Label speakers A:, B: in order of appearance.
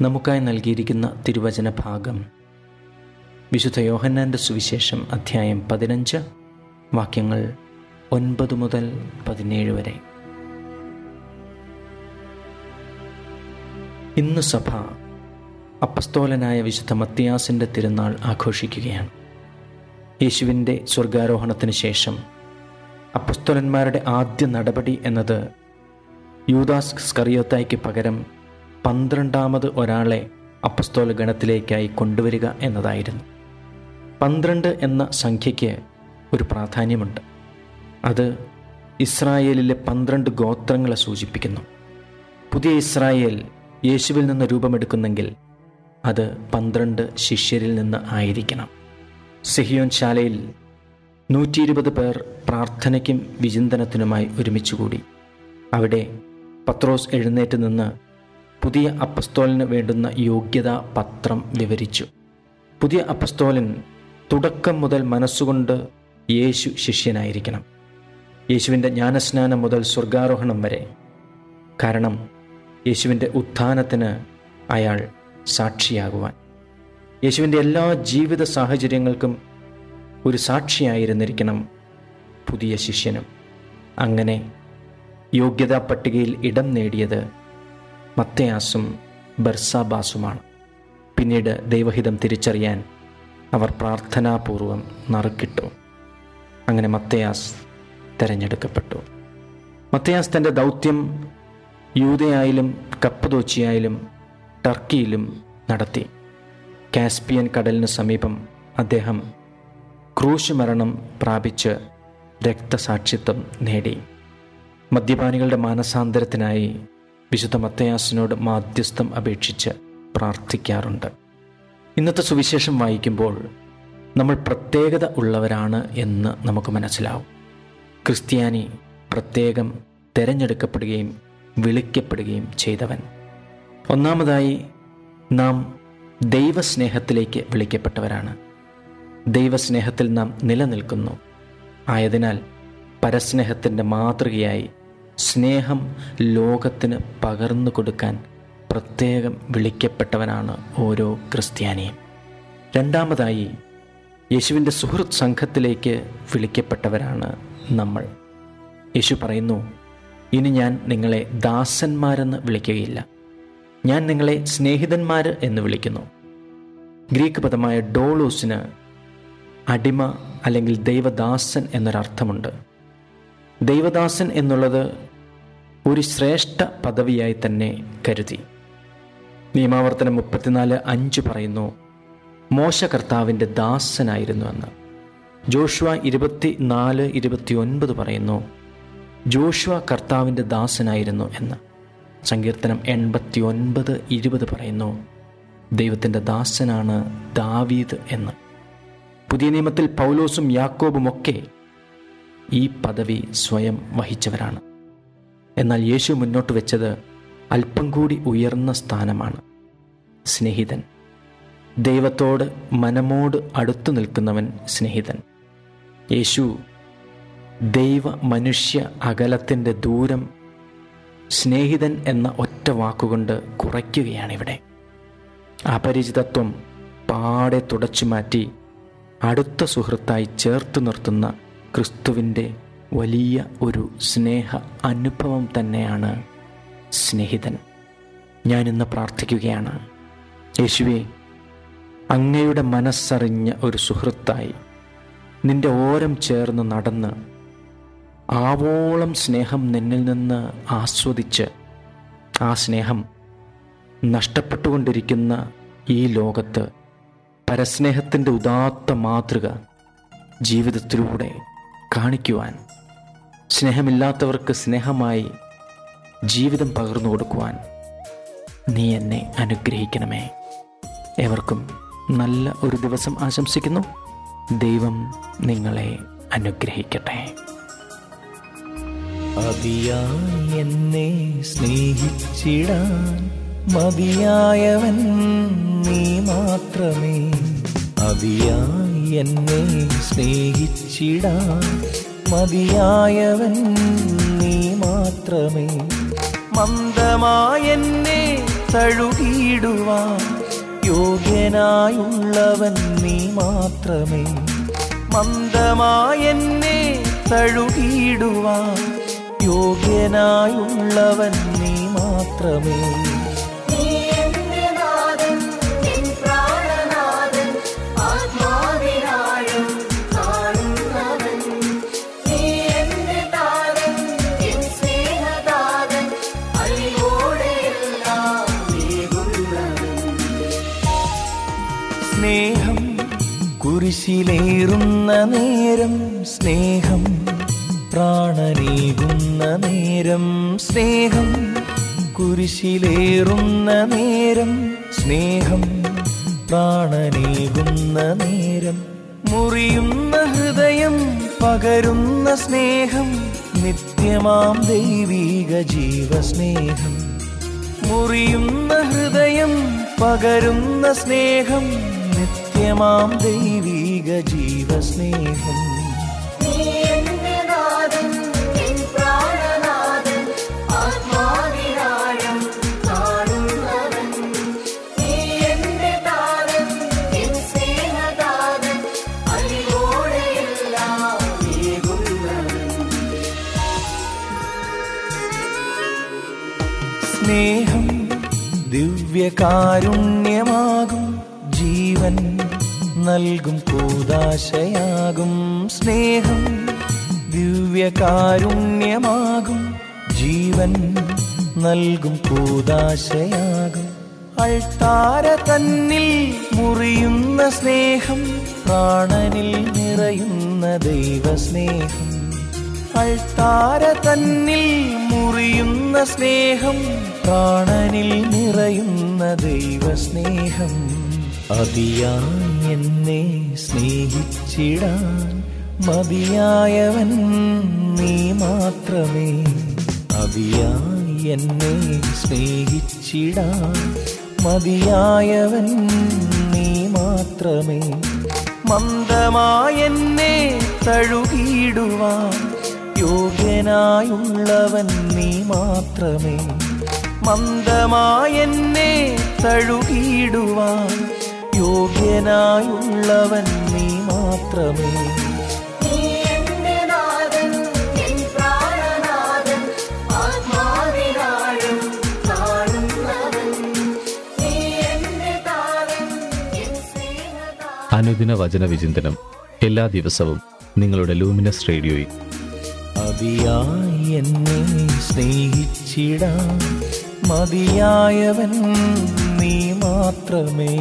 A: നമുക്കായി നൽകിയിരിക്കുന്ന തിരുവചന ഭാഗം വിശുദ്ധ യോഹന്നാന്റെ സുവിശേഷം അധ്യായം പതിനഞ്ച് വാക്യങ്ങൾ ഒൻപത് മുതൽ പതിനേഴ് വരെ. ഇന്ന് സഭ അപ്പസ്തോലനായ വിശുദ്ധ മത്തിയാസിന്റെ തിരുനാൾ ആഘോഷിക്കുകയാണ്. യേശുവിന്റെ സ്വർഗാരോഹണത്തിന് ശേഷം അപ്പസ്തോലന്മാരുടെ ആദ്യ നടപടി എന്നത് യൂദാസ് സ്കറിയോത്തായ്ക്ക് പകരം പന്ത്രണ്ടാമത് ഒരാളെ അപ്പസ്തോല ഗണത്തിലേക്കായി കൊണ്ടുവരിക എന്നതായിരുന്നു. പന്ത്രണ്ട് എന്ന സംഖ്യയ്ക്ക് ഒരു പ്രാധാന്യമുണ്ട്. അത് ഇസ്രായേലിലെ പന്ത്രണ്ട് ഗോത്രങ്ങളെ സൂചിപ്പിക്കുന്നു. പുതിയ ഇസ്രായേൽ യേശുവിൽ നിന്ന് രൂപമെടുക്കുന്നെങ്കിൽ അത് പന്ത്രണ്ട് ശിഷ്യരിൽ നിന്ന് ആയിരിക്കണം. സെഹിയോൻ ശാലയിൽ നൂറ്റി ഇരുപത് പേർ പ്രാർത്ഥനയ്ക്കും വിചിന്തനത്തിനുമായി ഒരുമിച്ചുകൂടി. അവിടെ പത്രോസ് എഴുന്നേറ്റ് നിന്ന് പുതിയ അപ്പസ്തോലിന് വേണ്ടുന്ന യോഗ്യതാ പത്രം വിവരിച്ചു. പുതിയ അപ്പസ്തോലൻ തുടക്കം മുതൽ മനസ്സുകൊണ്ട് യേശു ശിഷ്യനായിരിക്കണം. യേശുവിന്റെ ജ്ഞാനസ്നാനം മുതൽ സ്വർഗാരോഹണം വരെ. കാരണം യേശുവിന്റെ ഉത്ഥാനത്തിന് അയാൾ സാക്ഷിയാകുവാൻ. യേശുവിന്റെ എല്ലാ ജീവിത സാഹചര്യങ്ങൾക്കും ഒരു സാക്ഷിയായിരുന്നിരിക്കണം പുതിയ ശിഷ്യനും. അങ്ങനെ യോഗ്യതാ പട്ടികയിൽ ഇടം നേടിയത് മത്തയാസും ബർസാബാസുമാണ്. പിന്നീട് ദൈവഹിതം തിരിച്ചറിയാൻ അവർ പ്രാർത്ഥനാപൂർവം നറുക്കിട്ടു. അങ്ങനെ മത്തയാസ് തിരഞ്ഞെടുക്കപ്പെട്ടു. മത്തയാസ് തന്റെ ദൗത്യം യൂതയായാലും കപ്പതോച്ചിയായാലും ടർക്കിയിലും നടത്തി. കാസ്പിയൻ കടലിന് സമീപം അദ്ദേഹം ക്രൂശ് മരണം പ്രാപിച്ച് രക്തസാക്ഷിത്വം നേടി. മദ്യപാനികളുടെ മാനസാന്തരത്തിനായി വിശുദ്ധ മത്തയാസിനോട് മാധ്യസ്ഥം അപേക്ഷിച്ച് പ്രാർത്ഥിക്കാറുണ്ട്. ഇന്നത്തെ സുവിശേഷം വായിക്കുമ്പോൾ നമ്മൾ പ്രത്യേകത ഉള്ളവരാണ് എന്ന് നമുക്ക് മനസ്സിലാവും. ക്രിസ്ത്യാനി പ്രത്യേകം തിരഞ്ഞെടുക്കപ്പെടുകയും വിളിക്കപ്പെടുകയും ചെയ്തവൻ. ഒന്നാമതായി നാം ദൈവസ്നേഹത്തിലേക്ക് വിളിക്കപ്പെട്ടവരാണ്. ദൈവസ്നേഹത്തിൽ നാം നിലനിൽക്കുന്നു. ആയതിനാൽ പരസ്നേഹത്തിന്റെ മാതൃകയായി സ്നേഹം ലോകത്തിന് പകർന്നു കൊടുക്കാൻ പ്രത്യേകം വിളിക്കപ്പെട്ടവനാണ് ഓരോ ക്രിസ്ത്യാനിയും. രണ്ടാമതായി യേശുവിന്റെ സുഹൃത്ത് സംഘത്തിലേക്ക് വിളിക്കപ്പെട്ടവരാണ് നമ്മൾ. യേശു പറയുന്നു ഇനി ഞാൻ നിങ്ങളെ ദാസന്മാരെന്ന് വിളിക്കുകയില്ല. ഞാൻ നിങ്ങളെ സ്നേഹിതന്മാർ എന്ന് വിളിക്കുന്നു. ഗ്രീക്ക് പദമായ ഡോളൂസിന് അടിമ അല്ലെങ്കിൽ ദൈവദാസൻ എന്നൊരർത്ഥമുണ്ട്. ദൈവദാസൻ എന്നുള്ളത് ഒരു ശ്രേഷ്ഠ പദവിയായി തന്നെ കരുതി. നിയമാവർത്തനം മുപ്പത്തിനാല് അഞ്ച് പറയുന്നു മോശ കർത്താവിന്റെ ദാസനായിരുന്നു എന്ന്. ജോഷുവ ഇരുപത്തി നാല് ഇരുപത്തി ഒൻപത് പറയുന്നു ജോഷുവ കർത്താവിന്റെ ദാസനായിരുന്നു എന്ന്. സങ്കീർത്തനം എൺപത്തി ഒൻപത് ഇരുപത് പറയുന്നു ദൈവത്തിന്റെ ദാസനാണ് ദാവീദ് എന്ന്. പുതിയ നിയമത്തിൽ പൗലോസും യാക്കോബും ഒക്കെ ഈ പദവി സ്വയം വഹിച്ചവരാണ്. എന്നാൽ യേശു മുന്നോട്ട് വെച്ചത് അല്പം കൂടി ഉയർന്ന സ്ഥാനമാണ്. സ്നേഹിതൻ. ദൈവത്തോട് മനമോട് അടുത്തു നിൽക്കുന്നവൻ സ്നേഹിതൻ. യേശു ദൈവ മനുഷ്യ അകലത്തിന്റെ ദൂരം സ്നേഹിതൻ എന്ന ഒറ്റ വാക്കുകൊണ്ട് കുറയ്ക്കുകയാണിവിടെ. അപരിചിതത്വം പാടെ തുടച്ചു മാറ്റി അടുത്ത സുഹൃത്തായി ചേർത്ത് നിർത്തുന്ന ക്രിസ്തുവിന്റെ വലിയ ഒരു സ്നേഹ അനുഭവം തന്നെയാണ് സ്നേഹിതൻ. ഞാനിന്ന് പ്രാർത്ഥിക്കുകയാണ്. യേശുവേ അങ്ങയുടെ മനസ്സറിഞ്ഞ ഒരു സുഹൃത്തായി നിന്റെ ഓരം ചേർന്ന് നടന്ന് ആവോളം സ്നേഹം നിന്നിൽ നിന്ന് ആസ്വദിച്ച് ആ സ്നേഹം നഷ്ടപ്പെട്ടുകൊണ്ടിരിക്കുന്ന ഈ ലോകത്ത് പരസ്നേഹത്തിന്റെ ഉദാത്ത മാതൃക ജീവിതത്തിലൂടെ കാണിക്കുവാൻ സ്നേഹമില്ലാത്തവർക്ക് സ്നേഹമായി ജീവിതം പകർന്നു കൊടുക്കുവാൻ നീ എന്നെ അനുഗ്രഹിക്കണമേ. എവർക്കും നല്ല ഒരു ദിവസം ആശംസിക്കുന്നു. ദൈവം നിങ്ങളെ അനുഗ്രഹിക്കട്ടെ.
B: എന്നെ സ്നേഹിച്ചിടാൻ മതിയായവൻ നീ മാത്രമേ. അതിയായി എന്നെ സ്നേഹിച്ചിടാൻ മതിയായവൻ നീ മാത്രമേ. മന്ദമായെന്നെ തഴുകിയിടുവാൻ യോഗ്യനായുള്ളവൻ നീ മാത്രമേ. മന്ദമായെന്നെ തഴുകിയിടുവാൻ യോഗ്യനായുള്ളവൻ നീ മാത്രമേ. കുരിശിലേറുന്ന നേരം സ്നേഹം പ്രാണനേകുന്ന നേരം സ്നേഹം കുരിശിലേറുന്ന നേരം സ്നേഹം പ്രാണനേകുന്ന നേരം മുറിയുന്ന ഹൃദയം പകരുന്ന സ്നേഹം നിത്യമാം ദൈവീക ജീവസ്നേഹം. മുറിയുന്ന ഹൃദയം പകരുന്ന സ്നേഹം നിത്യമാം ദൈവീക ജീവസ്നേഹം. സ്നേഹം ദിവ്യകാരുണ്യമാകും. ജീവൻ നൽകും കൂതാശയാകും സ്നേഹം ദിവ്യകാരുണ്യമാകും. ജീവൻ നൽകും കൂതാശയാകും. അൾത്താര തന്നിൽ മുറിയുന്ന സ്നേഹം പ്രാണനിൽ നിറയുന്ന ദൈവസ്നേഹം. അൾത്താര തന്നിൽ മുറിയുന്ന സ്നേഹം പ്രാണനിൽ നിറയുന്ന ദൈവസ്നേഹം. അതിയായി എന്നെ സ്നേഹിച്ചിടാൻ മതിയായവൻ നീ മാത്രമേ. അതിയായി എന്നെ സ്നേഹിച്ചിടാൻ മതിയായവൻ നീ മാത്രമേ. മന്ദമായെന്നെ തഴുകിയിടുവാൻ യോഗ്യനായുള്ളവൻ നീ മാത്രമേ. മന്ദമായെന്നെ തഴുകിയിടുവാൻ യോഗ്യനായുള്ളവൻ നീ മാത്രമേ.
C: അനുദിന വചന വിചിന്തനം എല്ലാ ദിവസവും നിങ്ങളുടെ ലൂമിനസ് റേഡിയോയിൽ.
B: അതിയായി എന്നെ സ്നേഹിച്ചിടാം. മതിയായവൻ മാത്രമേ